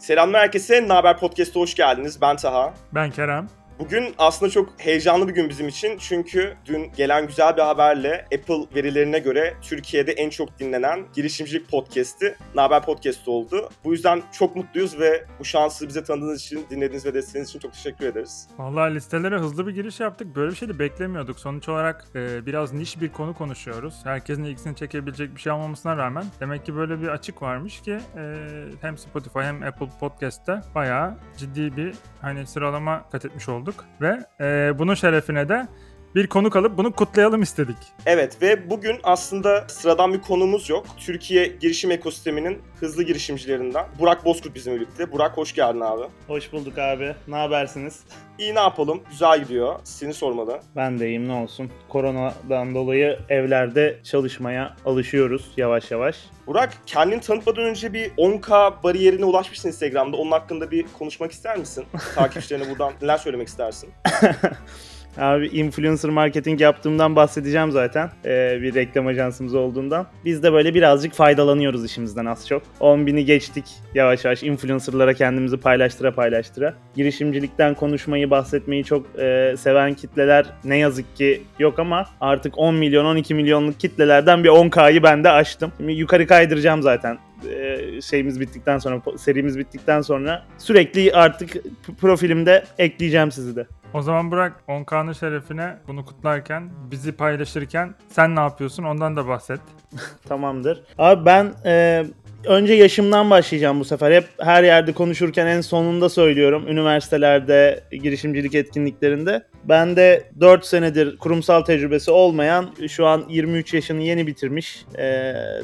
Selamlar herkese. Naber Podcast'a hoş geldiniz. Ben Taha. Ben Kerem. Bugün aslında çok heyecanlı bir gün bizim için çünkü dün gelen güzel bir haberle Apple verilerine göre Türkiye'de en çok dinlenen girişimcilik podcast'i Naber Podcast oldu. Bu yüzden çok mutluyuz ve bu şansı bize tanıdığınız için, dinlediğiniz ve desteğiniz için çok teşekkür ederiz. Vallahi listelere hızlı bir giriş yaptık. Böyle bir şey de beklemiyorduk. Sonuç olarak e, biraz niş bir konu konuşuyoruz. Herkesin ilgisini çekebilecek bir şey olmamasına rağmen demek ki böyle bir açık varmış ki e, hem Spotify hem Apple Podcast'te bayağı ciddi bir hani sıralama kat etmiş olduk ve e, bunun şerefine de bir konuk alıp bunu kutlayalım istedik. Evet ve bugün aslında sıradan bir konumuz yok. Türkiye girişim ekosisteminin hızlı girişimcilerinden Burak Bozkurt bizim birlikte. Burak hoş geldin abi. Hoş bulduk abi. Ne habersiniz? İyi ne yapalım? Güzel gidiyor. Seni sormalı. Ben de iyiyim ne olsun. Koronadan dolayı evlerde çalışmaya alışıyoruz yavaş yavaş. Burak kendini tanıtmadan önce bir 10K bariyerine ulaşmışsın Instagram'da. Onun hakkında bir konuşmak ister misin? Takipçilerine buradan neler söylemek istersin? Abi influencer marketing yaptığımdan bahsedeceğim zaten. Ee, bir reklam ajansımız olduğundan. Biz de böyle birazcık faydalanıyoruz işimizden az çok. 10 bini geçtik yavaş yavaş influencerlara kendimizi paylaştıra paylaştıra. Girişimcilikten konuşmayı, bahsetmeyi çok e, seven kitleler ne yazık ki yok ama artık 10 milyon, 12 milyonluk kitlelerden bir 10K'yı ben de aştım. Şimdi yukarı kaydıracağım zaten e, şeyimiz bittikten sonra, serimiz bittikten sonra sürekli artık profilimde ekleyeceğim sizi de. O zaman Burak 10K'nın şerefine bunu kutlarken, bizi paylaşırken sen ne yapıyorsun ondan da bahset. Tamamdır. Abi ben e, önce yaşımdan başlayacağım bu sefer. Hep her yerde konuşurken en sonunda söylüyorum. Üniversitelerde, girişimcilik etkinliklerinde. Ben de 4 senedir kurumsal tecrübesi olmayan, şu an 23 yaşını yeni bitirmiş,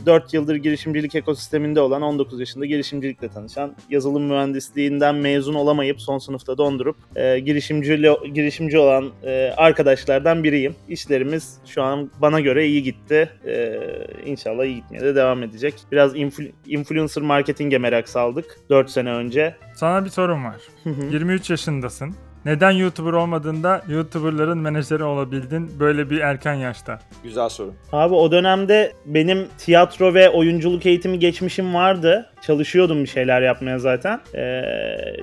4 yıldır girişimcilik ekosisteminde olan, 19 yaşında girişimcilikle tanışan, yazılım mühendisliğinden mezun olamayıp son sınıfta dondurup girişimci girişimci olan arkadaşlardan biriyim. İşlerimiz şu an bana göre iyi gitti. İnşallah iyi gitmeye de devam edecek. Biraz influ- influencer marketinge merak saldık 4 sene önce. Sana bir sorum var. 23 yaşındasın. Neden YouTuber olmadığında YouTuber'ların menajeri olabildin böyle bir erken yaşta? Güzel soru. Abi o dönemde benim tiyatro ve oyunculuk eğitimi geçmişim vardı. Çalışıyordum bir şeyler yapmaya zaten. Ee,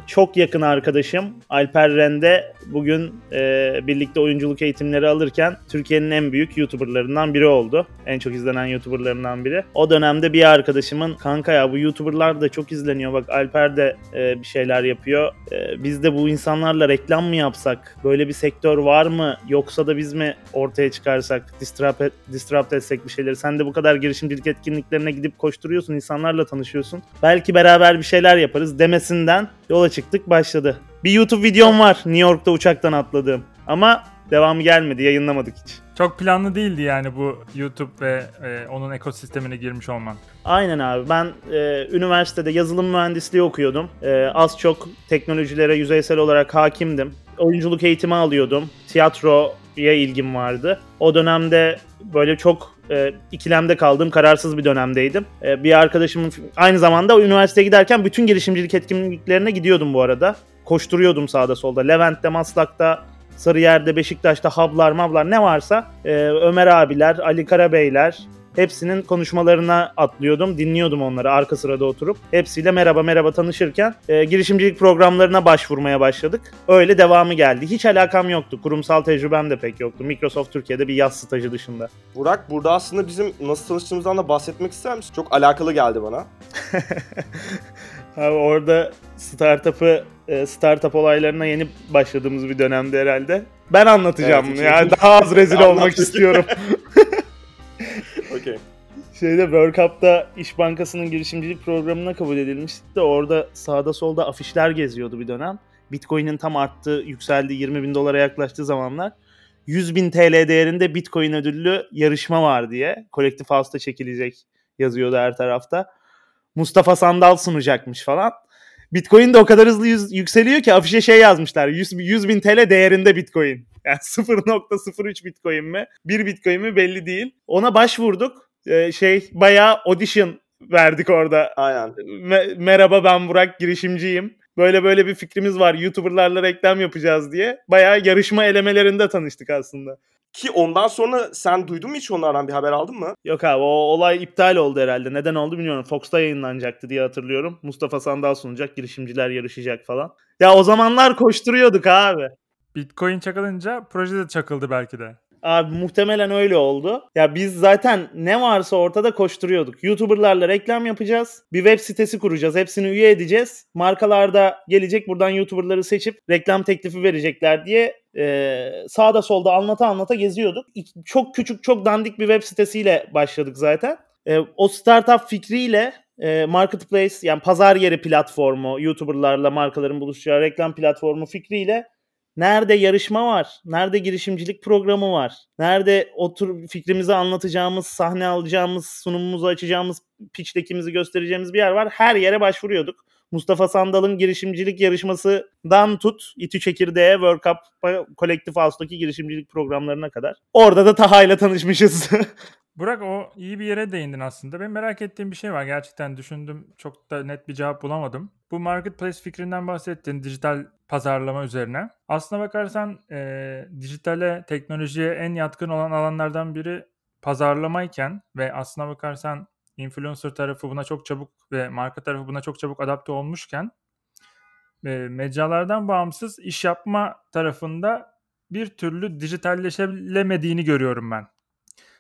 çok yakın arkadaşım Alper Rende bugün e, birlikte oyunculuk eğitimleri alırken Türkiye'nin en büyük YouTuber'larından biri oldu. En çok izlenen YouTuber'larından biri. O dönemde bir arkadaşımın kanka ya bu YouTuber'lar da çok izleniyor bak Alper de e, bir şeyler yapıyor. E, biz de bu insanlarla reklam mı yapsak? Böyle bir sektör var mı? Yoksa da biz mi ortaya çıkarsak, disrupt, et, disrupt etsek bir şeyleri? Sen de bu kadar girişimcilik etkinliklerine gidip koşturuyorsun, insanlarla tanışıyorsun. Belki beraber bir şeyler yaparız demesinden yola çıktık başladı. Bir YouTube videom var New York'ta uçaktan atladığım. Ama devamı gelmedi, yayınlamadık hiç. Çok planlı değildi yani bu YouTube ve e, onun ekosistemine girmiş olman. Aynen abi. Ben e, üniversitede yazılım mühendisliği okuyordum. E, az çok teknolojilere yüzeysel olarak hakimdim. Oyunculuk eğitimi alıyordum. Tiyatroya ilgim vardı. O dönemde böyle çok e, ikilemde kaldığım kararsız bir dönemdeydim. E, bir arkadaşımın aynı zamanda üniversiteye giderken bütün girişimcilik etkinliklerine gidiyordum bu arada. Koşturuyordum sağda solda. Levent'te, Maslak'ta, Sarıyer'de, Beşiktaş'ta hablar mablar ne varsa e, Ömer abiler, Ali Karabeyler hepsinin konuşmalarına atlıyordum. Dinliyordum onları arka sırada oturup. Hepsiyle merhaba merhaba tanışırken e, girişimcilik programlarına başvurmaya başladık. Öyle devamı geldi. Hiç alakam yoktu. Kurumsal tecrübem de pek yoktu. Microsoft Türkiye'de bir yaz stajı dışında. Burak burada aslında bizim nasıl tanıştığımızdan da bahsetmek ister misin? Çok alakalı geldi bana. Abi orada startup'ı startup olaylarına yeni başladığımız bir dönemde herhalde. Ben anlatacağım Evet, bunu ya. Daha az rezil olmak istiyorum. Okey. Şeyde World Cup'ta İş Bankası'nın girişimcilik programına kabul edilmiştik de orada sağda solda afişler geziyordu bir dönem. Bitcoin'in tam arttığı, yükseldiği 20 bin dolara yaklaştığı zamanlar 100 bin TL değerinde Bitcoin ödüllü yarışma var diye. Kolektif House'da çekilecek yazıyordu her tarafta. Mustafa Sandal sunacakmış falan. Bitcoin de o kadar hızlı yüz, yükseliyor ki afişe şey yazmışlar. 100, 100 bin TL değerinde Bitcoin. Yani 0.03 Bitcoin mi? 1 Bitcoin mi belli değil. Ona başvurduk. Ee, şey bayağı audition verdik orada. Aynen. Me- merhaba ben Burak girişimciyim. Böyle böyle bir fikrimiz var. YouTuber'larla reklam yapacağız diye. Bayağı yarışma elemelerinde tanıştık aslında. Ki ondan sonra sen duydun mu hiç onlardan bir haber aldın mı? Yok abi o olay iptal oldu herhalde. Neden oldu bilmiyorum. Fox'ta yayınlanacaktı diye hatırlıyorum. Mustafa Sandal sunacak, girişimciler yarışacak falan. Ya o zamanlar koşturuyorduk abi. Bitcoin çakılınca proje de çakıldı belki de. Abi muhtemelen öyle oldu. Ya biz zaten ne varsa ortada koşturuyorduk. YouTuber'larla reklam yapacağız. Bir web sitesi kuracağız. Hepsini üye edeceğiz. Markalar da gelecek buradan YouTuber'ları seçip reklam teklifi verecekler diye e, sağda solda anlata anlata geziyorduk. Çok küçük çok dandik bir web sitesiyle başladık zaten. E, o startup fikriyle e, marketplace yani pazar yeri platformu YouTuber'larla markaların buluşacağı reklam platformu fikriyle Nerede yarışma var? Nerede girişimcilik programı var? Nerede otur fikrimizi anlatacağımız, sahne alacağımız, sunumumuzu açacağımız, pitch göstereceğimiz bir yer var. Her yere başvuruyorduk. Mustafa Sandal'ın girişimcilik yarışmasından tut, İTÜ Çekirdeğe, World Cup, Collective House'daki girişimcilik programlarına kadar. Orada da Taha ile tanışmışız. Burak o iyi bir yere değindin aslında. Ben merak ettiğim bir şey var. Gerçekten düşündüm. Çok da net bir cevap bulamadım. Bu marketplace fikrinden bahsettin dijital pazarlama üzerine. Aslına bakarsan e, dijitale, teknolojiye en yatkın olan alanlardan biri pazarlamayken ve aslına bakarsan influencer tarafı buna çok çabuk ve marka tarafı buna çok çabuk adapte olmuşken e, mecralardan bağımsız iş yapma tarafında bir türlü dijitalleşemediğini görüyorum ben.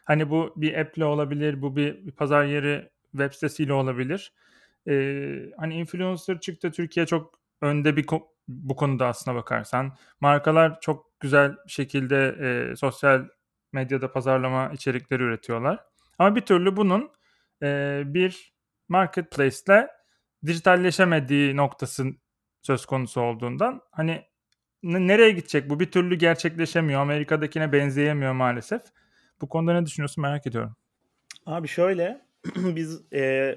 Hani bu bir app'le olabilir, bu bir, pazar yeri web sitesiyle olabilir. Ee, hani influencer çıktı Türkiye çok önde bir bu konuda aslına bakarsan. Markalar çok güzel şekilde e, sosyal medyada pazarlama içerikleri üretiyorlar. Ama bir türlü bunun e, bir marketplace'le dijitalleşemediği noktası söz konusu olduğundan hani nereye gidecek bu bir türlü gerçekleşemiyor. Amerika'dakine benzeyemiyor maalesef. Bu konuda ne düşünüyorsun merak ediyorum. Abi şöyle biz e,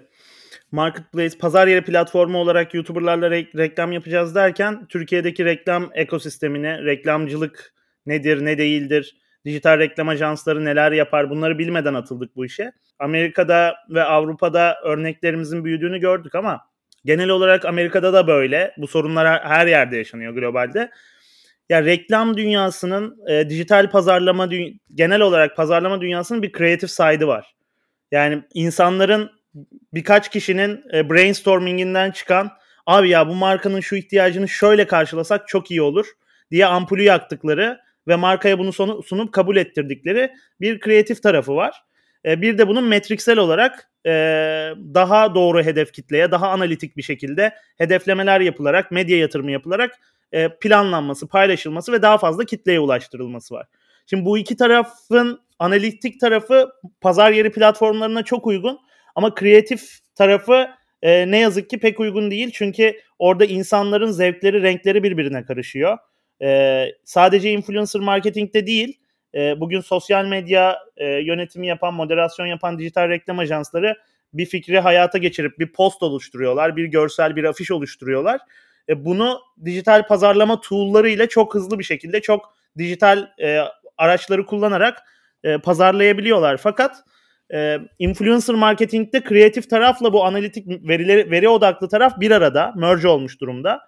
marketplace pazar yeri platformu olarak YouTuber'larla re- reklam yapacağız derken Türkiye'deki reklam ekosistemine reklamcılık nedir ne değildir dijital reklam ajansları neler yapar bunları bilmeden atıldık bu işe. Amerika'da ve Avrupa'da örneklerimizin büyüdüğünü gördük ama genel olarak Amerika'da da böyle. Bu sorunlar her yerde yaşanıyor globalde. Ya reklam dünyasının e, dijital pazarlama dü- genel olarak pazarlama dünyasının bir kreatif side'ı var. Yani insanların birkaç kişinin e, brainstorminginden çıkan abi ya bu markanın şu ihtiyacını şöyle karşılasak çok iyi olur diye ampulü yaktıkları ve markaya bunu sunup kabul ettirdikleri bir kreatif tarafı var. E, bir de bunun metriksel olarak e, daha doğru hedef kitleye, daha analitik bir şekilde hedeflemeler yapılarak, medya yatırımı yapılarak planlanması, paylaşılması ve daha fazla kitleye ulaştırılması var. Şimdi bu iki tarafın analitik tarafı pazar yeri platformlarına çok uygun ama kreatif tarafı e, ne yazık ki pek uygun değil. Çünkü orada insanların zevkleri, renkleri birbirine karışıyor. E, sadece influencer marketingde değil, e, bugün sosyal medya e, yönetimi yapan, moderasyon yapan dijital reklam ajansları bir fikri hayata geçirip bir post oluşturuyorlar, bir görsel, bir afiş oluşturuyorlar. E, bunu dijital pazarlama tool'ları ile çok hızlı bir şekilde, çok dijital e, araçları kullanarak e, pazarlayabiliyorlar. Fakat e, influencer marketingde kreatif tarafla bu analitik verileri veri odaklı taraf bir arada merge olmuş durumda.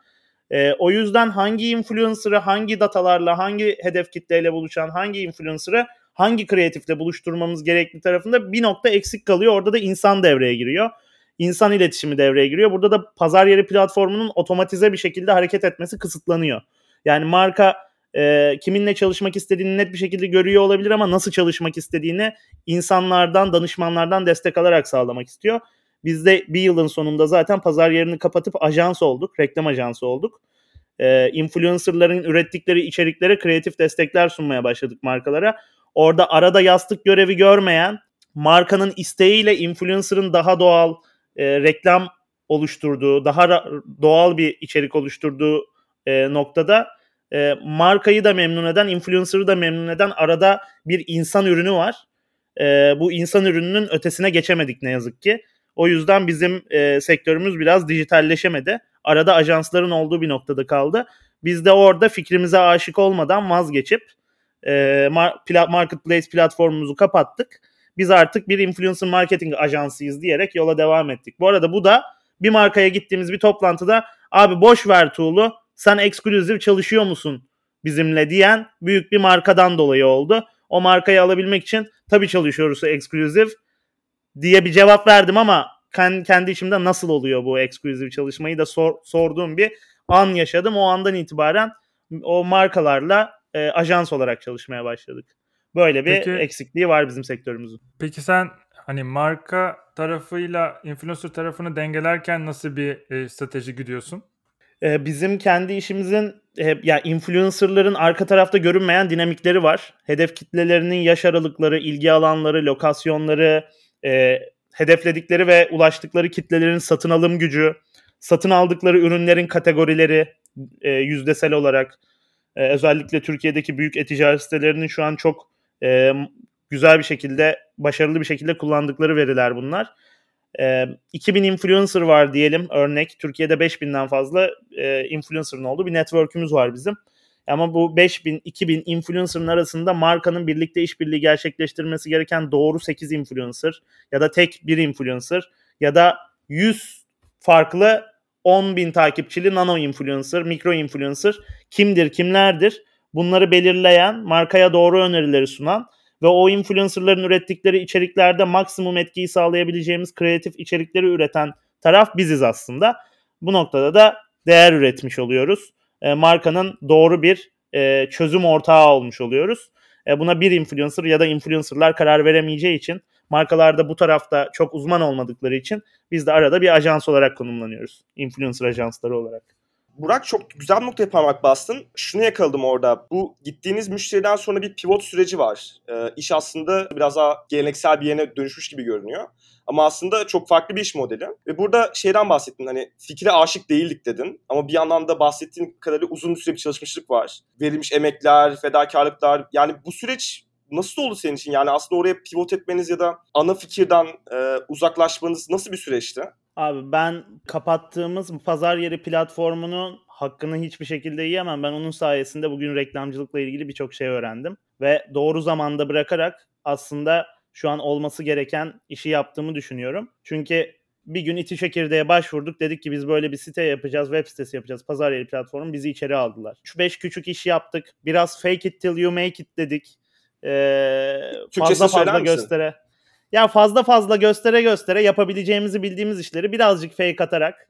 E, o yüzden hangi influencer'ı hangi datalarla, hangi hedef kitleyle buluşan, hangi influencer'ı hangi kreatifle buluşturmamız gerekli tarafında bir nokta eksik kalıyor. Orada da insan devreye giriyor. İnsan iletişimi devreye giriyor. Burada da pazar yeri platformunun otomatize bir şekilde hareket etmesi kısıtlanıyor. Yani marka e, kiminle çalışmak istediğini net bir şekilde görüyor olabilir ama nasıl çalışmak istediğini insanlardan, danışmanlardan destek alarak sağlamak istiyor. Biz de bir yılın sonunda zaten pazar yerini kapatıp ajans olduk, reklam ajansı olduk. E, influencerların ürettikleri içeriklere kreatif destekler sunmaya başladık markalara. Orada arada yastık görevi görmeyen, markanın isteğiyle influencer'ın daha doğal e, reklam oluşturduğu, daha doğal bir içerik oluşturduğu e, noktada e, markayı da memnun eden, influencer'ı da memnun eden arada bir insan ürünü var. E, bu insan ürününün ötesine geçemedik ne yazık ki. O yüzden bizim e, sektörümüz biraz dijitalleşemedi. Arada ajansların olduğu bir noktada kaldı. Biz de orada fikrimize aşık olmadan vazgeçip e, mar- pla- marketplace platformumuzu kapattık. Biz artık bir influencer marketing ajansıyız diyerek yola devam ettik. Bu arada bu da bir markaya gittiğimiz bir toplantıda Abi boş ver tool'u sen exclusive çalışıyor musun bizimle diyen büyük bir markadan dolayı oldu. O markayı alabilmek için tabii çalışıyoruz exclusive diye bir cevap verdim ama kendi içimde nasıl oluyor bu exclusive çalışmayı da sor, sorduğum bir an yaşadım. O andan itibaren o markalarla e, ajans olarak çalışmaya başladık. Böyle bir Peki, eksikliği var bizim sektörümüzün. Peki sen hani marka tarafıyla influencer tarafını dengelerken nasıl bir e, strateji gidiyorsun? E, bizim kendi işimizin e, ya influencerların arka tarafta görünmeyen dinamikleri var. Hedef kitlelerinin yaş aralıkları, ilgi alanları, lokasyonları, e, hedefledikleri ve ulaştıkları kitlelerin satın alım gücü, satın aldıkları ürünlerin kategorileri e, yüzdesel olarak e, özellikle Türkiye'deki büyük e-ticaret sitelerinin şu an çok e, güzel bir şekilde, başarılı bir şekilde kullandıkları veriler bunlar. E, 2000 influencer var diyelim örnek. Türkiye'de 5000'den fazla e, influencer'ın olduğu bir network'ümüz var bizim. Ama bu 5000 2000 influencer'ın arasında markanın birlikte işbirliği gerçekleştirmesi gereken doğru 8 influencer ya da tek bir influencer ya da 100 farklı 10 bin takipçili nano influencer, mikro influencer kimdir, kimlerdir? Bunları belirleyen, markaya doğru önerileri sunan ve o influencerların ürettikleri içeriklerde maksimum etkiyi sağlayabileceğimiz kreatif içerikleri üreten taraf biziz aslında. Bu noktada da değer üretmiş oluyoruz. E, markanın doğru bir e, çözüm ortağı olmuş oluyoruz. E, buna bir influencer ya da influencerlar karar veremeyeceği için markalarda bu tarafta çok uzman olmadıkları için biz de arada bir ajans olarak konumlanıyoruz. Influencer ajansları olarak. Burak çok güzel bir noktaya parmak bastın. Şunu yakaladım orada. Bu gittiğiniz müşteriden sonra bir pivot süreci var. Ee, iş aslında biraz daha geleneksel bir yerine dönüşmüş gibi görünüyor. Ama aslında çok farklı bir iş modeli. Ve burada şeyden bahsettin hani fikre aşık değildik dedin. Ama bir yandan da bahsettiğin kadarıyla uzun süre bir çalışmışlık var. Verilmiş emekler, fedakarlıklar. Yani bu süreç nasıl oldu senin için? Yani aslında oraya pivot etmeniz ya da ana fikirden e, uzaklaşmanız nasıl bir süreçti? Abi ben kapattığımız pazar yeri platformunun hakkını hiçbir şekilde yiyemem. Ben onun sayesinde bugün reklamcılıkla ilgili birçok şey öğrendim. Ve doğru zamanda bırakarak aslında şu an olması gereken işi yaptığımı düşünüyorum. Çünkü bir gün İTİ Çekirdeğe başvurduk. Dedik ki biz böyle bir site yapacağız, web sitesi yapacağız. Pazar yeri platformu bizi içeri aldılar. 3-5 küçük iş yaptık. Biraz fake it till you make it dedik. Ee, fazla fazla göstere. Ya fazla fazla göstere göstere yapabileceğimizi bildiğimiz işleri birazcık fake atarak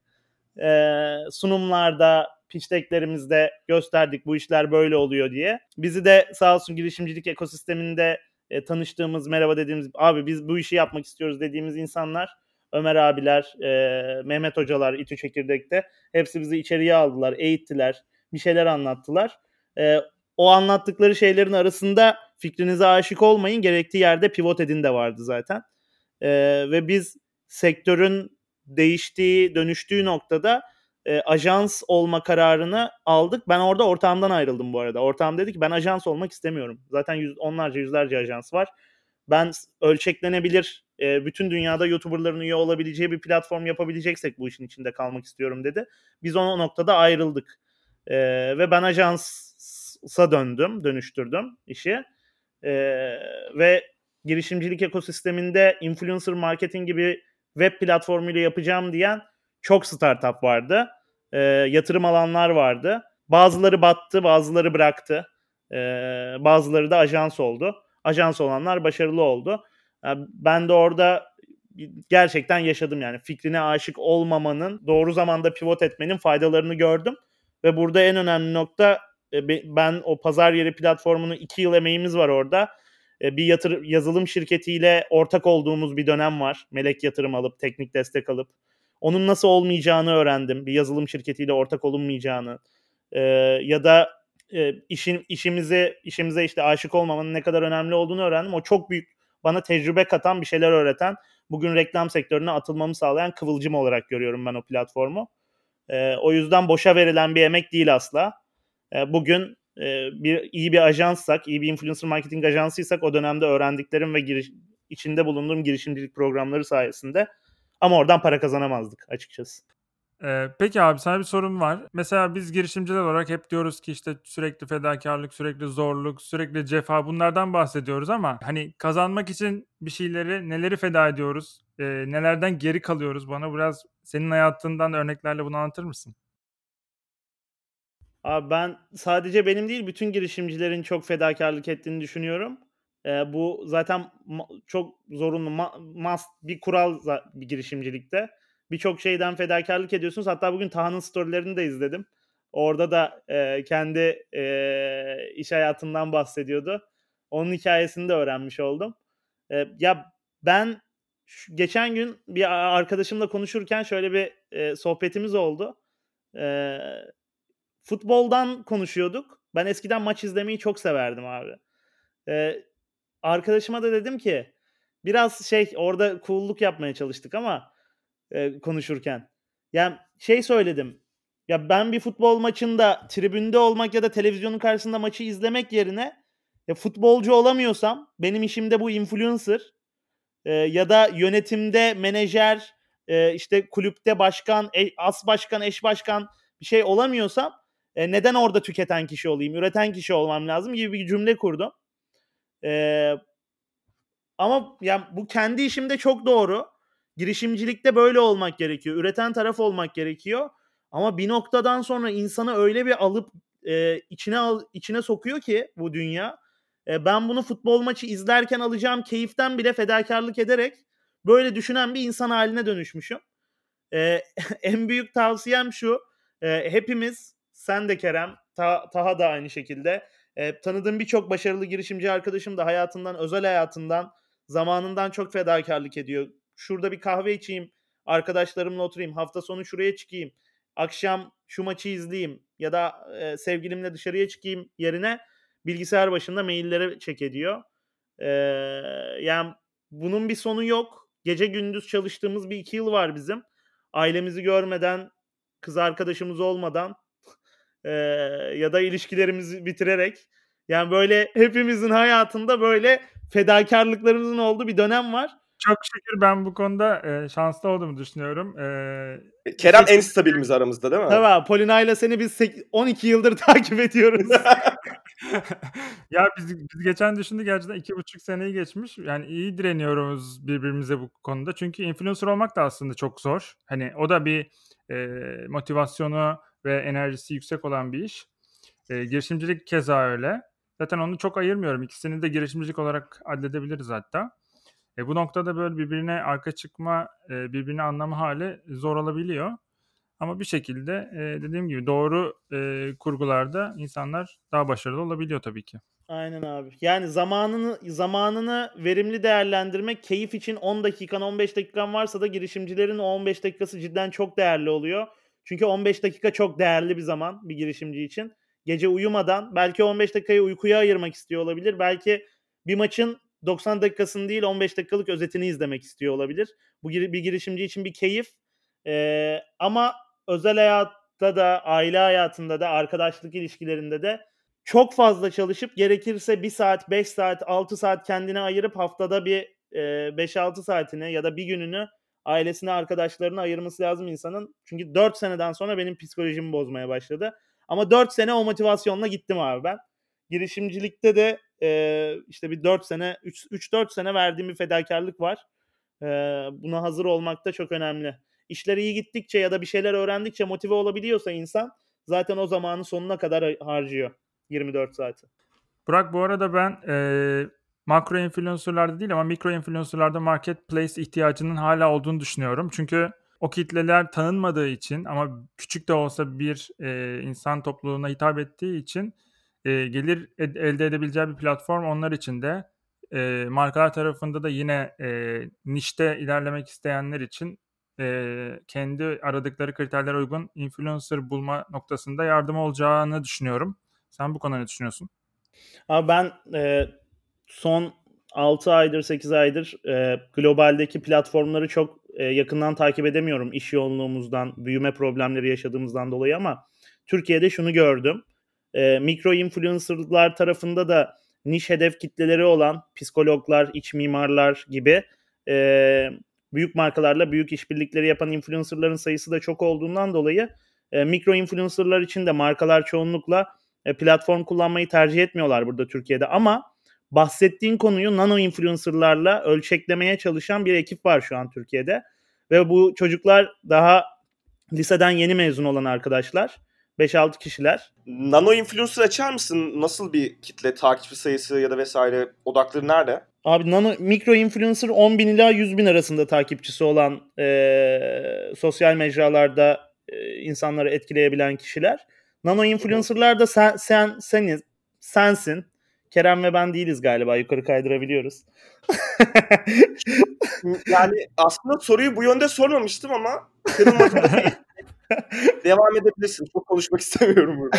e, sunumlarda, pitch decklerimizde gösterdik bu işler böyle oluyor diye. Bizi de sağ olsun girişimcilik ekosisteminde e, tanıştığımız, merhaba dediğimiz, abi biz bu işi yapmak istiyoruz dediğimiz insanlar, Ömer abiler, e, Mehmet hocalar İTÜ Çekirdek'te hepsi bizi içeriye aldılar, eğittiler, bir şeyler anlattılar. E, o anlattıkları şeylerin arasında fikrinize aşık olmayın, gerektiği yerde pivot edin de vardı zaten. E, ve biz sektörün değiştiği, dönüştüğü noktada e, ajans olma kararını aldık. Ben orada ortağımdan ayrıldım bu arada. Ortağım dedi ki ben ajans olmak istemiyorum. Zaten yüz, onlarca yüzlerce ajans var. Ben ölçeklenebilir, e, bütün dünyada YouTuber'ların üye olabileceği bir platform yapabileceksek bu işin içinde kalmak istiyorum dedi. Biz o noktada ayrıldık. E, ve ben ajansa döndüm, dönüştürdüm işi. E, ve girişimcilik ekosisteminde influencer marketing gibi web platformuyla yapacağım diyen çok startup vardı. E, yatırım alanlar vardı. Bazıları battı, bazıları bıraktı. E, bazıları da ajans oldu. Ajans olanlar başarılı oldu. Yani ben de orada gerçekten yaşadım yani fikrine aşık olmamanın, doğru zamanda pivot etmenin faydalarını gördüm. Ve burada en önemli nokta ben o pazar yeri platformunu iki yıl emeğimiz var orada. E, bir yatır, yazılım şirketiyle ortak olduğumuz bir dönem var. Melek yatırım alıp, teknik destek alıp. Onun nasıl olmayacağını öğrendim. Bir yazılım şirketiyle ortak olunmayacağını. E, ya da e, işin işimize işimize işte aşık olmamanın ne kadar önemli olduğunu öğrendim. O çok büyük bana tecrübe katan bir şeyler öğreten, bugün reklam sektörüne atılmamı sağlayan kıvılcım olarak görüyorum ben o platformu. E, o yüzden boşa verilen bir emek değil asla. E, bugün e, bir iyi bir ajanssak, iyi bir influencer marketing ajansıysak o dönemde öğrendiklerim ve giriş, içinde bulunduğum girişimcilik programları sayesinde ama oradan para kazanamazdık açıkçası. Ee, peki abi sana bir sorum var. Mesela biz girişimciler olarak hep diyoruz ki işte sürekli fedakarlık, sürekli zorluk, sürekli cefa bunlardan bahsediyoruz ama hani kazanmak için bir şeyleri neleri feda ediyoruz? Ee, nelerden geri kalıyoruz? Bana biraz senin hayatından örneklerle bunu anlatır mısın? Abi ben sadece benim değil bütün girişimcilerin çok fedakarlık ettiğini düşünüyorum. Ee, bu zaten çok zorunlu must bir kural bir girişimcilikte. Birçok şeyden fedakarlık ediyorsunuz. Hatta bugün Taha'nın storylerini de izledim. Orada da e, kendi e, iş hayatından bahsediyordu. Onun hikayesini de öğrenmiş oldum. E, ya ben şu- geçen gün bir arkadaşımla konuşurken şöyle bir e, sohbetimiz oldu. E, futboldan konuşuyorduk. Ben eskiden maç izlemeyi çok severdim abi. E, arkadaşıma da dedim ki biraz şey orada cool'luk yapmaya çalıştık ama e, konuşurken. Yani şey söyledim. Ya ben bir futbol maçında tribünde olmak ya da televizyonun karşısında maçı izlemek yerine ya futbolcu olamıyorsam benim işimde bu influencer e, ya da yönetimde menajer e, işte kulüpte başkan, e, as başkan, eş başkan bir şey olamıyorsam e, neden orada tüketen kişi olayım, üreten kişi olmam lazım gibi bir cümle kurdum. E, ama yani bu kendi işimde çok doğru. Girişimcilikte böyle olmak gerekiyor. Üreten taraf olmak gerekiyor. Ama bir noktadan sonra insanı öyle bir alıp e, içine al, içine sokuyor ki bu dünya. E, ben bunu futbol maçı izlerken alacağım keyiften bile fedakarlık ederek böyle düşünen bir insan haline dönüşmüşüm. E, en büyük tavsiyem şu. E, hepimiz sen de Kerem, Ta- Taha da aynı şekilde. E, tanıdığım birçok başarılı girişimci arkadaşım da hayatından, özel hayatından, zamanından çok fedakarlık ediyor. Şurada bir kahve içeyim, arkadaşlarımla oturayım, hafta sonu şuraya çıkayım, akşam şu maçı izleyeyim ya da e, sevgilimle dışarıya çıkayım yerine bilgisayar başında maillere çek ediyor. E, yani bunun bir sonu yok. Gece gündüz çalıştığımız bir iki yıl var bizim. Ailemizi görmeden, kız arkadaşımız olmadan e, ya da ilişkilerimizi bitirerek yani böyle hepimizin hayatında böyle fedakarlıklarımızın olduğu bir dönem var. Çok şükür ben bu konuda e, şanslı olduğumu düşünüyorum. E, Kerem en stabilimiz aramızda değil mi? Tabii Polina ile seni biz sek- 12 yıldır takip ediyoruz. ya biz, biz geçen düşündük gerçekten iki buçuk seneyi geçmiş. Yani iyi direniyoruz birbirimize bu konuda. Çünkü influencer olmak da aslında çok zor. Hani o da bir e, motivasyonu ve enerjisi yüksek olan bir iş. E, girişimcilik keza öyle. Zaten onu çok ayırmıyorum. İkisini de girişimcilik olarak addedebiliriz hatta. E, bu noktada böyle birbirine arka çıkma, e, birbirini anlama hali zor olabiliyor. Ama bir şekilde e, dediğim gibi doğru e, kurgularda insanlar daha başarılı olabiliyor tabii ki. Aynen abi. Yani zamanını zamanını verimli değerlendirmek, keyif için 10 dakikan 15 dakikan varsa da girişimcilerin o 15 dakikası cidden çok değerli oluyor. Çünkü 15 dakika çok değerli bir zaman bir girişimci için. Gece uyumadan belki 15 dakikayı uykuya ayırmak istiyor olabilir. Belki bir maçın 90 dakikasını değil 15 dakikalık özetini izlemek istiyor olabilir. Bu bir girişimci için bir keyif. Ee, ama özel hayatta da, aile hayatında da, arkadaşlık ilişkilerinde de çok fazla çalışıp gerekirse 1 saat, 5 saat, 6 saat kendine ayırıp haftada bir e, 5-6 saatini ya da bir gününü ailesine, arkadaşlarına ayırması lazım insanın. Çünkü 4 seneden sonra benim psikolojimi bozmaya başladı. Ama 4 sene o motivasyonla gittim abi ben. Girişimcilikte de e, işte bir 4 sene, 3-4 sene verdiğim bir fedakarlık var. E, buna hazır olmak da çok önemli. İşler iyi gittikçe ya da bir şeyler öğrendikçe motive olabiliyorsa insan zaten o zamanı sonuna kadar harcıyor. 24 saati. Burak bu arada ben e, makro influencerlarda değil ama mikro influencerlarda marketplace ihtiyacının hala olduğunu düşünüyorum. Çünkü o kitleler tanınmadığı için ama küçük de olsa bir e, insan topluluğuna hitap ettiği için e, gelir ed- elde edebileceği bir platform onlar için de e, markalar tarafında da yine e, nişte ilerlemek isteyenler için e, kendi aradıkları kriterlere uygun influencer bulma noktasında yardım olacağını düşünüyorum. Sen bu konuda ne düşünüyorsun? Abi ben e, son 6 aydır 8 aydır e, globaldeki platformları çok e, yakından takip edemiyorum iş yoğunluğumuzdan, büyüme problemleri yaşadığımızdan dolayı ama Türkiye'de şunu gördüm. E, mikro influencerlar tarafında da niş hedef kitleleri olan psikologlar, iç mimarlar gibi e, büyük markalarla büyük işbirlikleri yapan influencerların sayısı da çok olduğundan dolayı e, mikro influencerlar için de markalar çoğunlukla e, platform kullanmayı tercih etmiyorlar burada Türkiye'de ama bahsettiğin konuyu nano influencerlarla ölçeklemeye çalışan bir ekip var şu an Türkiye'de ve bu çocuklar daha liseden yeni mezun olan arkadaşlar 5-6 kişiler. Nano influencer açar mısın? Nasıl bir kitle, takipçi sayısı ya da vesaire odakları nerede? Abi nano mikro influencer 10 bin ila 100 bin arasında takipçisi olan e, sosyal mecralarda e, insanları etkileyebilen kişiler. Nano influencerlar da sen, sen seniz, sensin. Kerem ve ben değiliz galiba. Yukarı kaydırabiliyoruz. yani aslında soruyu bu yönde sormamıştım ama devam edebilirsin. Çok konuşmak istemiyorum burada.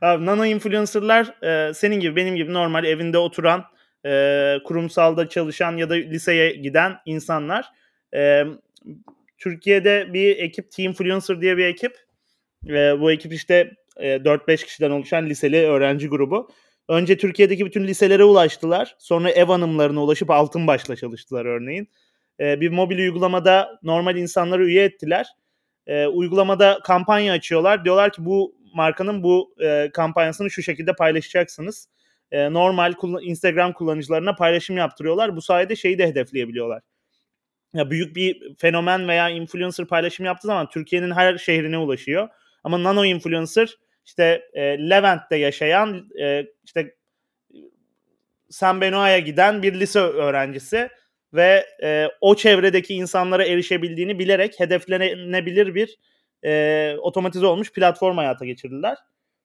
Abi, nano influencerlar e, senin gibi benim gibi normal evinde oturan e, kurumsalda çalışan ya da liseye giden insanlar. E, Türkiye'de bir ekip Team Influencer diye bir ekip. E, bu ekip işte e, 4-5 kişiden oluşan liseli öğrenci grubu. Önce Türkiye'deki bütün liselere ulaştılar. Sonra ev hanımlarına ulaşıp altın başla çalıştılar örneğin. E, bir mobil uygulamada normal insanları üye ettiler. E, uygulamada kampanya açıyorlar. Diyorlar ki bu markanın bu e, kampanyasını şu şekilde paylaşacaksınız. E, normal Instagram kullanıcılarına paylaşım yaptırıyorlar. Bu sayede şeyi de hedefleyebiliyorlar. Ya büyük bir fenomen veya influencer paylaşım yaptığı zaman Türkiye'nin her şehrine ulaşıyor. Ama nano influencer işte e, Levent'te yaşayan e, işte San Benoit'a giden bir lise öğrencisi ve e, o çevredeki insanlara erişebildiğini bilerek hedeflenebilir bir e, otomatize olmuş platform hayata geçirdiler.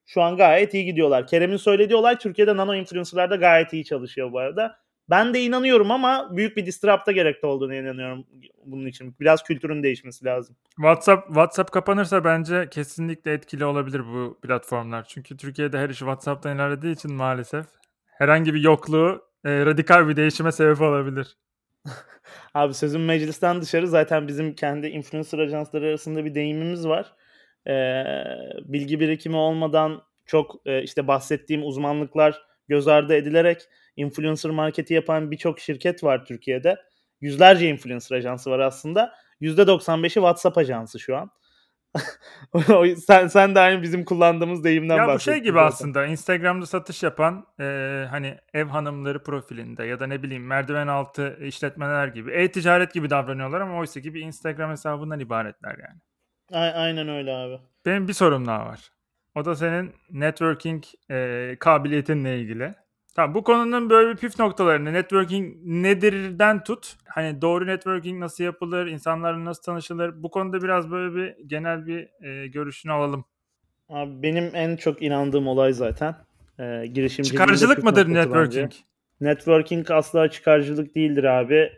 Şu an gayet iyi gidiyorlar. Kerem'in söylediği olay Türkiye'de nano influencer'larda gayet iyi çalışıyor bu arada. Ben de inanıyorum ama büyük bir disrupt'a gerekli olduğunu inanıyorum bunun için. Biraz kültürün değişmesi lazım. WhatsApp WhatsApp kapanırsa bence kesinlikle etkili olabilir bu platformlar. Çünkü Türkiye'de her işi WhatsApp'tan ilerlediği için maalesef herhangi bir yokluğu e, radikal bir değişime sebep olabilir. Abi sözüm meclisten dışarı zaten bizim kendi influencer ajansları arasında bir deyimimiz var. Ee, bilgi birikimi olmadan çok e, işte bahsettiğim uzmanlıklar göz ardı edilerek influencer marketi yapan birçok şirket var Türkiye'de. Yüzlerce influencer ajansı var aslında. %95'i WhatsApp ajansı şu an. sen sen de aynı bizim kullandığımız deyimden ya bu şey gibi zaten. aslında Instagram'da satış yapan e, hani ev hanımları profilinde ya da ne bileyim merdiven altı işletmeler gibi e-ticaret gibi davranıyorlar ama oysa ki bir Instagram hesabından ibaretler yani. A- aynen öyle abi. Benim bir sorum daha var. O da senin networking e, kabiliyetinle ilgili. Tamam bu konunun böyle bir püf noktalarını networking nedirden tut. Hani doğru networking nasıl yapılır, insanlarla nasıl tanışılır. Bu konuda biraz böyle bir genel bir e, görüşünü alalım. Abi benim en çok inandığım olay zaten e, girişimcilik. Çıkarcılık mıdır networking? Bence. Networking asla çıkarcılık değildir abi.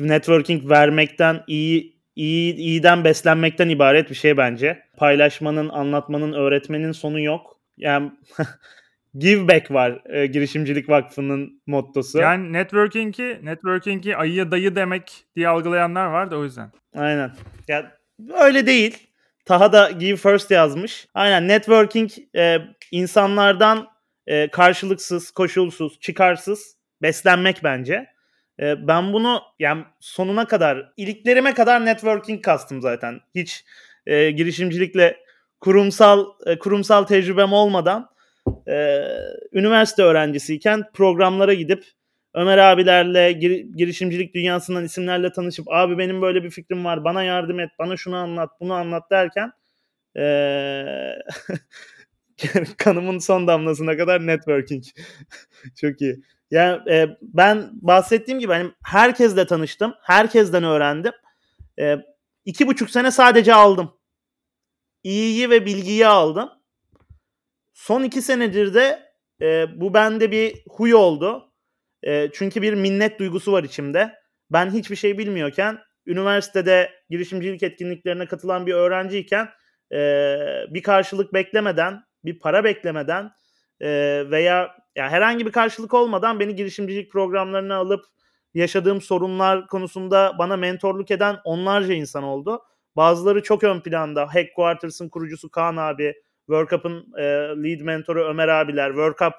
Networking vermekten iyi iyi iyiden beslenmekten ibaret bir şey bence. Paylaşmanın, anlatmanın, öğretmenin sonu yok. Yani give back var e, girişimcilik vakfının mottosu. Yani networking'i networking'i ayıya dayı demek diye algılayanlar var da o yüzden. Aynen. Ya öyle değil. Taha da give first yazmış. Aynen networking e, insanlardan e, karşılıksız, koşulsuz, çıkarsız beslenmek bence. E, ben bunu yani sonuna kadar, iliklerime kadar networking kastım zaten. Hiç e, girişimcilikle kurumsal e, kurumsal tecrübem olmadan e, üniversite öğrencisiyken programlara gidip Ömer abilerle gir, girişimcilik dünyasından isimlerle tanışıp abi benim böyle bir fikrim var bana yardım et bana şunu anlat bunu anlat derken ee, kanımın son damlasına kadar networking çok iyi. Yani e, ben bahsettiğim gibi hani herkesle tanıştım herkesten öğrendim e, iki buçuk sene sadece aldım iyiyi ve bilgiyi aldım Son iki senedir de e, bu bende bir huy oldu. E, çünkü bir minnet duygusu var içimde. Ben hiçbir şey bilmiyorken üniversitede girişimcilik etkinliklerine katılan bir öğrenciyken e, bir karşılık beklemeden, bir para beklemeden e, veya ya herhangi bir karşılık olmadan beni girişimcilik programlarına alıp yaşadığım sorunlar konusunda bana mentorluk eden onlarca insan oldu. Bazıları çok ön planda. Headquarters'ın kurucusu Kaan abi, World Cup'ın e, lead mentoru Ömer abiler, World Cup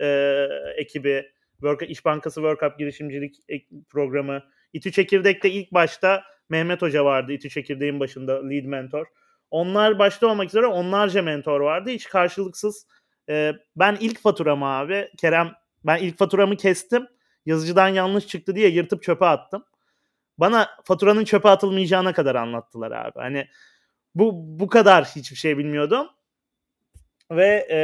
e, ekibi, Cup, İş Bankası World Cup girişimcilik programı. İTÜ Çekirdek'te ilk başta Mehmet Hoca vardı İTÜ Çekirdek'in başında lead mentor. Onlar başta olmak üzere onlarca mentor vardı. Hiç karşılıksız. E, ben ilk faturamı abi Kerem ben ilk faturamı kestim. Yazıcıdan yanlış çıktı diye yırtıp çöpe attım. Bana faturanın çöpe atılmayacağına kadar anlattılar abi. Hani bu bu kadar hiçbir şey bilmiyordum. ve e,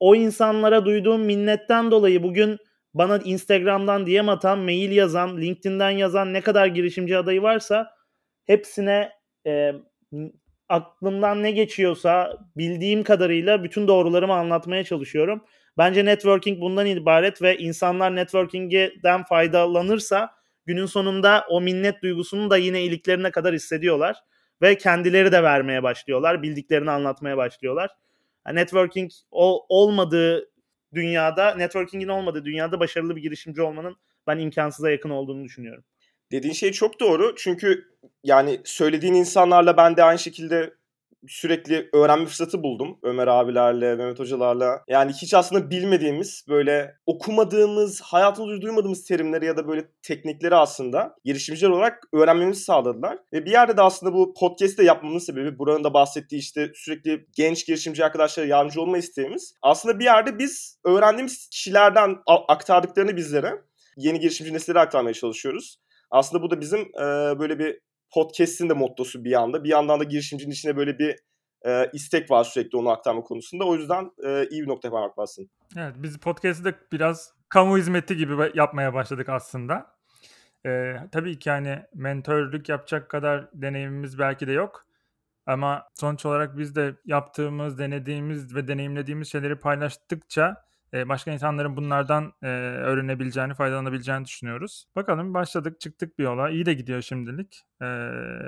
o insanlara duyduğum minnetten dolayı bugün bana Instagram'dan DM atan, mail yazan, LinkedIn'den yazan ne kadar girişimci adayı varsa hepsine e, aklımdan ne geçiyorsa bildiğim kadarıyla bütün doğrularımı anlatmaya çalışıyorum. Bence networking bundan ibaret ve insanlar networking'den faydalanırsa günün sonunda o minnet duygusunu da yine iliklerine kadar hissediyorlar ve kendileri de vermeye başlıyorlar, bildiklerini anlatmaya başlıyorlar. Networking ol, olmadığı dünyada, networking'in olmadığı dünyada başarılı bir girişimci olmanın ben imkansıza yakın olduğunu düşünüyorum. Dediğin şey çok doğru. Çünkü yani söylediğin insanlarla ben de aynı şekilde sürekli öğrenme fırsatı buldum Ömer abilerle, Mehmet hocalarla. Yani hiç aslında bilmediğimiz, böyle okumadığımız, hayatımızda duymadığımız terimleri ya da böyle teknikleri aslında girişimciler olarak öğrenmemizi sağladılar. Ve bir yerde de aslında bu podcast'i de yapmamın sebebi buranın da bahsettiği işte sürekli genç girişimci arkadaşlara yardımcı olma isteğimiz. Aslında bir yerde biz öğrendiğimiz kişilerden aktardıklarını bizlere yeni girişimci nesillere aktarmaya çalışıyoruz. Aslında bu da bizim e, böyle bir podcast'in de mottosu bir yanda. Bir yandan da girişimcinin içine böyle bir e, istek var sürekli onu aktarma konusunda. O yüzden e, iyi bir noktaya parmak bassın. Evet biz podcast'i de biraz kamu hizmeti gibi yapmaya başladık aslında. E, tabii ki hani mentörlük yapacak kadar deneyimimiz belki de yok. Ama sonuç olarak biz de yaptığımız, denediğimiz ve deneyimlediğimiz şeyleri paylaştıkça başka insanların bunlardan öğrenebileceğini, faydalanabileceğini düşünüyoruz. Bakalım başladık, çıktık bir yola. İyi de gidiyor şimdilik.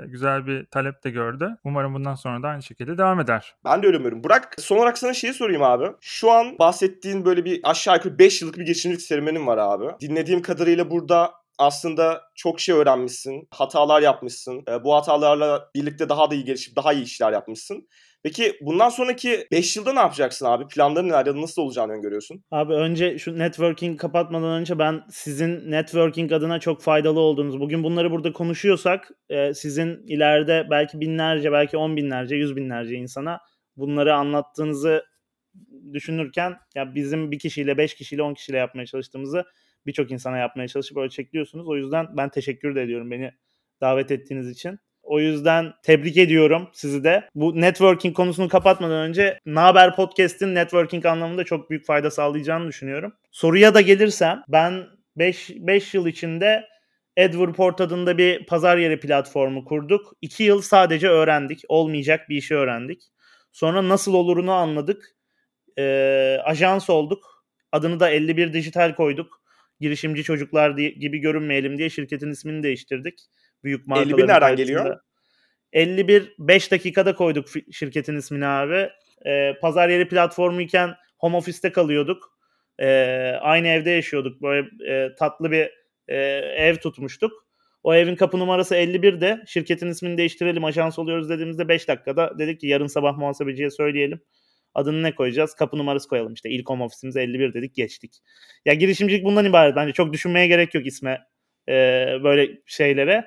güzel bir talep de gördü. Umarım bundan sonra da aynı şekilde devam eder. Ben de öyle umuyorum. Burak son olarak sana şeyi sorayım abi. Şu an bahsettiğin böyle bir aşağı yukarı 5 yıllık bir girişimcilik serüvenin var abi. Dinlediğim kadarıyla burada aslında çok şey öğrenmişsin, hatalar yapmışsın. Bu hatalarla birlikte daha da iyi gelişip daha iyi işler yapmışsın. Peki bundan sonraki 5 yılda ne yapacaksın abi? Planların neler ya da nasıl olacağını öngörüyorsun? Abi önce şu networking kapatmadan önce ben sizin networking adına çok faydalı olduğunuz, bugün bunları burada konuşuyorsak e, sizin ileride belki binlerce, belki on binlerce, yüz binlerce insana bunları anlattığınızı düşünürken ya bizim bir kişiyle, beş kişiyle, on kişiyle yapmaya çalıştığımızı birçok insana yapmaya çalışıp ölçekliyorsunuz. O yüzden ben teşekkür de ediyorum beni davet ettiğiniz için. O yüzden tebrik ediyorum sizi de. Bu networking konusunu kapatmadan önce Naber Podcast'in networking anlamında çok büyük fayda sağlayacağını düşünüyorum. Soruya da gelirsem ben 5 5 yıl içinde AdWorport adında bir pazar yeri platformu kurduk. 2 yıl sadece öğrendik. Olmayacak bir işi öğrendik. Sonra nasıl olurunu anladık. Ee, ajans olduk. Adını da 51 Dijital koyduk. Girişimci çocuklar diye, gibi görünmeyelim diye şirketin ismini değiştirdik büyük markaların 51 nereden karşısında. geliyor? 51 5 dakikada koyduk şirketin ismini abi. Ee, pazar yeri platformu iken home office'te kalıyorduk. Ee, aynı evde yaşıyorduk. Böyle e, tatlı bir e, ev tutmuştuk. O evin kapı numarası 51 de şirketin ismini değiştirelim ajans oluyoruz dediğimizde 5 dakikada dedik ki yarın sabah muhasebeciye söyleyelim. Adını ne koyacağız? Kapı numarası koyalım işte. İlk home ofisimiz 51 dedik geçtik. Ya girişimcilik bundan ibaret. Bence çok düşünmeye gerek yok isme e, böyle şeylere.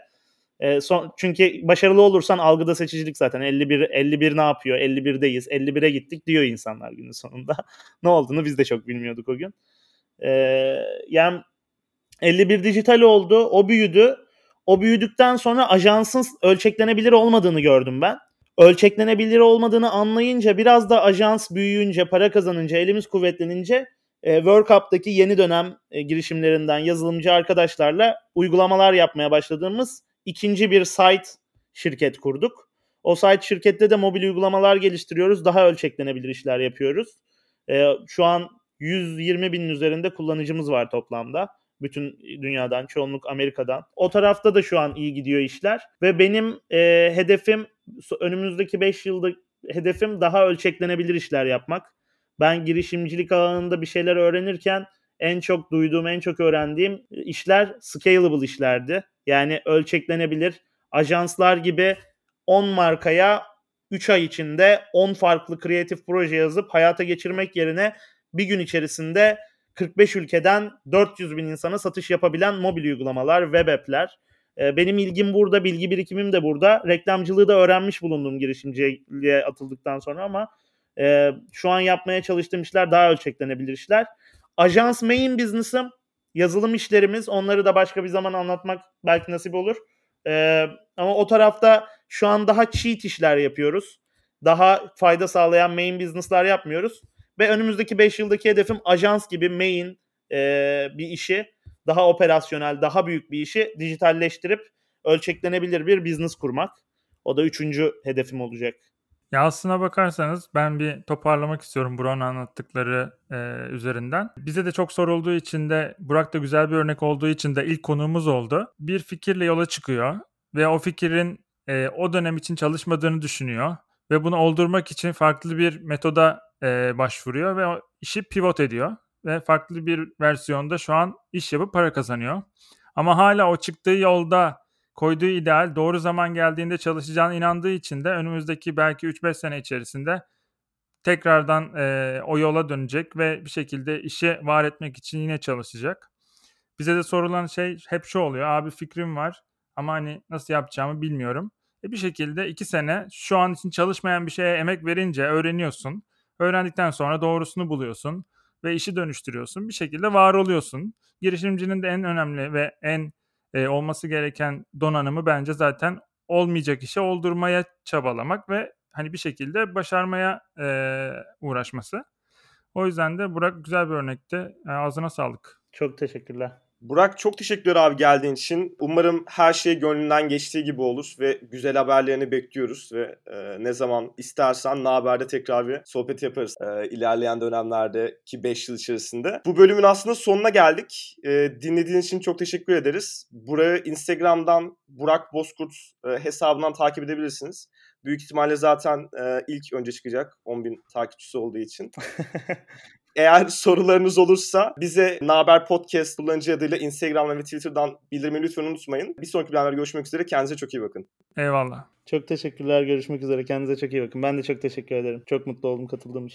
E, son, çünkü başarılı olursan algıda seçicilik zaten 51 51 ne yapıyor? 51'deyiz. 51'e gittik diyor insanlar günün sonunda. ne olduğunu biz de çok bilmiyorduk o gün. E, yani 51 dijital oldu. O büyüdü. O büyüdükten sonra ajansın ölçeklenebilir olmadığını gördüm ben. Ölçeklenebilir olmadığını anlayınca biraz da ajans büyüyünce, para kazanınca, elimiz kuvvetlenince World Cup'taki yeni dönem girişimlerinden yazılımcı arkadaşlarla uygulamalar yapmaya başladığımız ikinci bir site şirket kurduk. O site şirkette de mobil uygulamalar geliştiriyoruz. Daha ölçeklenebilir işler yapıyoruz. Ee, şu an 120 binin üzerinde kullanıcımız var toplamda. Bütün dünyadan, çoğunluk Amerika'dan. O tarafta da şu an iyi gidiyor işler. Ve benim e, hedefim önümüzdeki 5 yılda hedefim daha ölçeklenebilir işler yapmak. Ben girişimcilik alanında bir şeyler öğrenirken en çok duyduğum, en çok öğrendiğim işler scalable işlerdi. Yani ölçeklenebilir. Ajanslar gibi 10 markaya 3 ay içinde 10 farklı kreatif proje yazıp hayata geçirmek yerine bir gün içerisinde 45 ülkeden 400 bin insana satış yapabilen mobil uygulamalar, web app'ler. Ee, benim ilgim burada, bilgi birikimim de burada. Reklamcılığı da öğrenmiş bulundum girişimciliğe atıldıktan sonra ama e, şu an yapmaya çalıştığım işler daha ölçeklenebilir işler. Ajans main business'ım yazılım işlerimiz. Onları da başka bir zaman anlatmak belki nasip olur. Ee, ama o tarafta şu an daha cheat işler yapıyoruz. daha fayda sağlayan main business'lar yapmıyoruz. Ve önümüzdeki 5 yıldaki hedefim ajans gibi main e, bir işi daha operasyonel, daha büyük bir işi dijitalleştirip ölçeklenebilir bir business kurmak. O da üçüncü hedefim olacak. Ya aslına bakarsanız ben bir toparlamak istiyorum Burak'ın anlattıkları e, üzerinden. Bize de çok sorulduğu için de Burak da güzel bir örnek olduğu için de ilk konuğumuz oldu. Bir fikirle yola çıkıyor ve o fikrin e, o dönem için çalışmadığını düşünüyor ve bunu oldurmak için farklı bir metoda e, başvuruyor ve o işi pivot ediyor ve farklı bir versiyonda şu an iş yapıp para kazanıyor. Ama hala o çıktığı yolda koyduğu ideal doğru zaman geldiğinde çalışacağına inandığı için de önümüzdeki belki 3-5 sene içerisinde tekrardan e, o yola dönecek ve bir şekilde işi var etmek için yine çalışacak. Bize de sorulan şey hep şu oluyor. Abi fikrim var ama hani nasıl yapacağımı bilmiyorum. E bir şekilde 2 sene şu an için çalışmayan bir şeye emek verince öğreniyorsun. Öğrendikten sonra doğrusunu buluyorsun ve işi dönüştürüyorsun. Bir şekilde var oluyorsun. Girişimcinin de en önemli ve en e, olması gereken donanımı bence zaten olmayacak işe oldurmaya çabalamak ve hani bir şekilde başarmaya e, uğraşması. O yüzden de Burak güzel bir örnekti. E, ağzına sağlık. Çok teşekkürler. Burak çok teşekkürler abi geldiğin için. Umarım her şey gönlünden geçtiği gibi olur ve güzel haberlerini bekliyoruz ve e, ne zaman istersen ne haberde tekrar bir sohbet yaparız e, ilerleyen dönemlerdeki 5 yıl içerisinde. Bu bölümün aslında sonuna geldik. E, dinlediğiniz için çok teşekkür ederiz. Burayı Instagram'dan Burak Bozkurt e, hesabından takip edebilirsiniz. Büyük ihtimalle zaten e, ilk önce çıkacak 10.000 takipçisi olduğu için. Eğer sorularınız olursa bize Naber Podcast kullanıcı adıyla Instagram ve Twitter'dan bildirmeyi lütfen unutmayın. Bir sonraki bölümlerde görüşmek üzere. Kendinize çok iyi bakın. Eyvallah. Çok teşekkürler. Görüşmek üzere. Kendinize çok iyi bakın. Ben de çok teşekkür ederim. Çok mutlu oldum katıldığım için.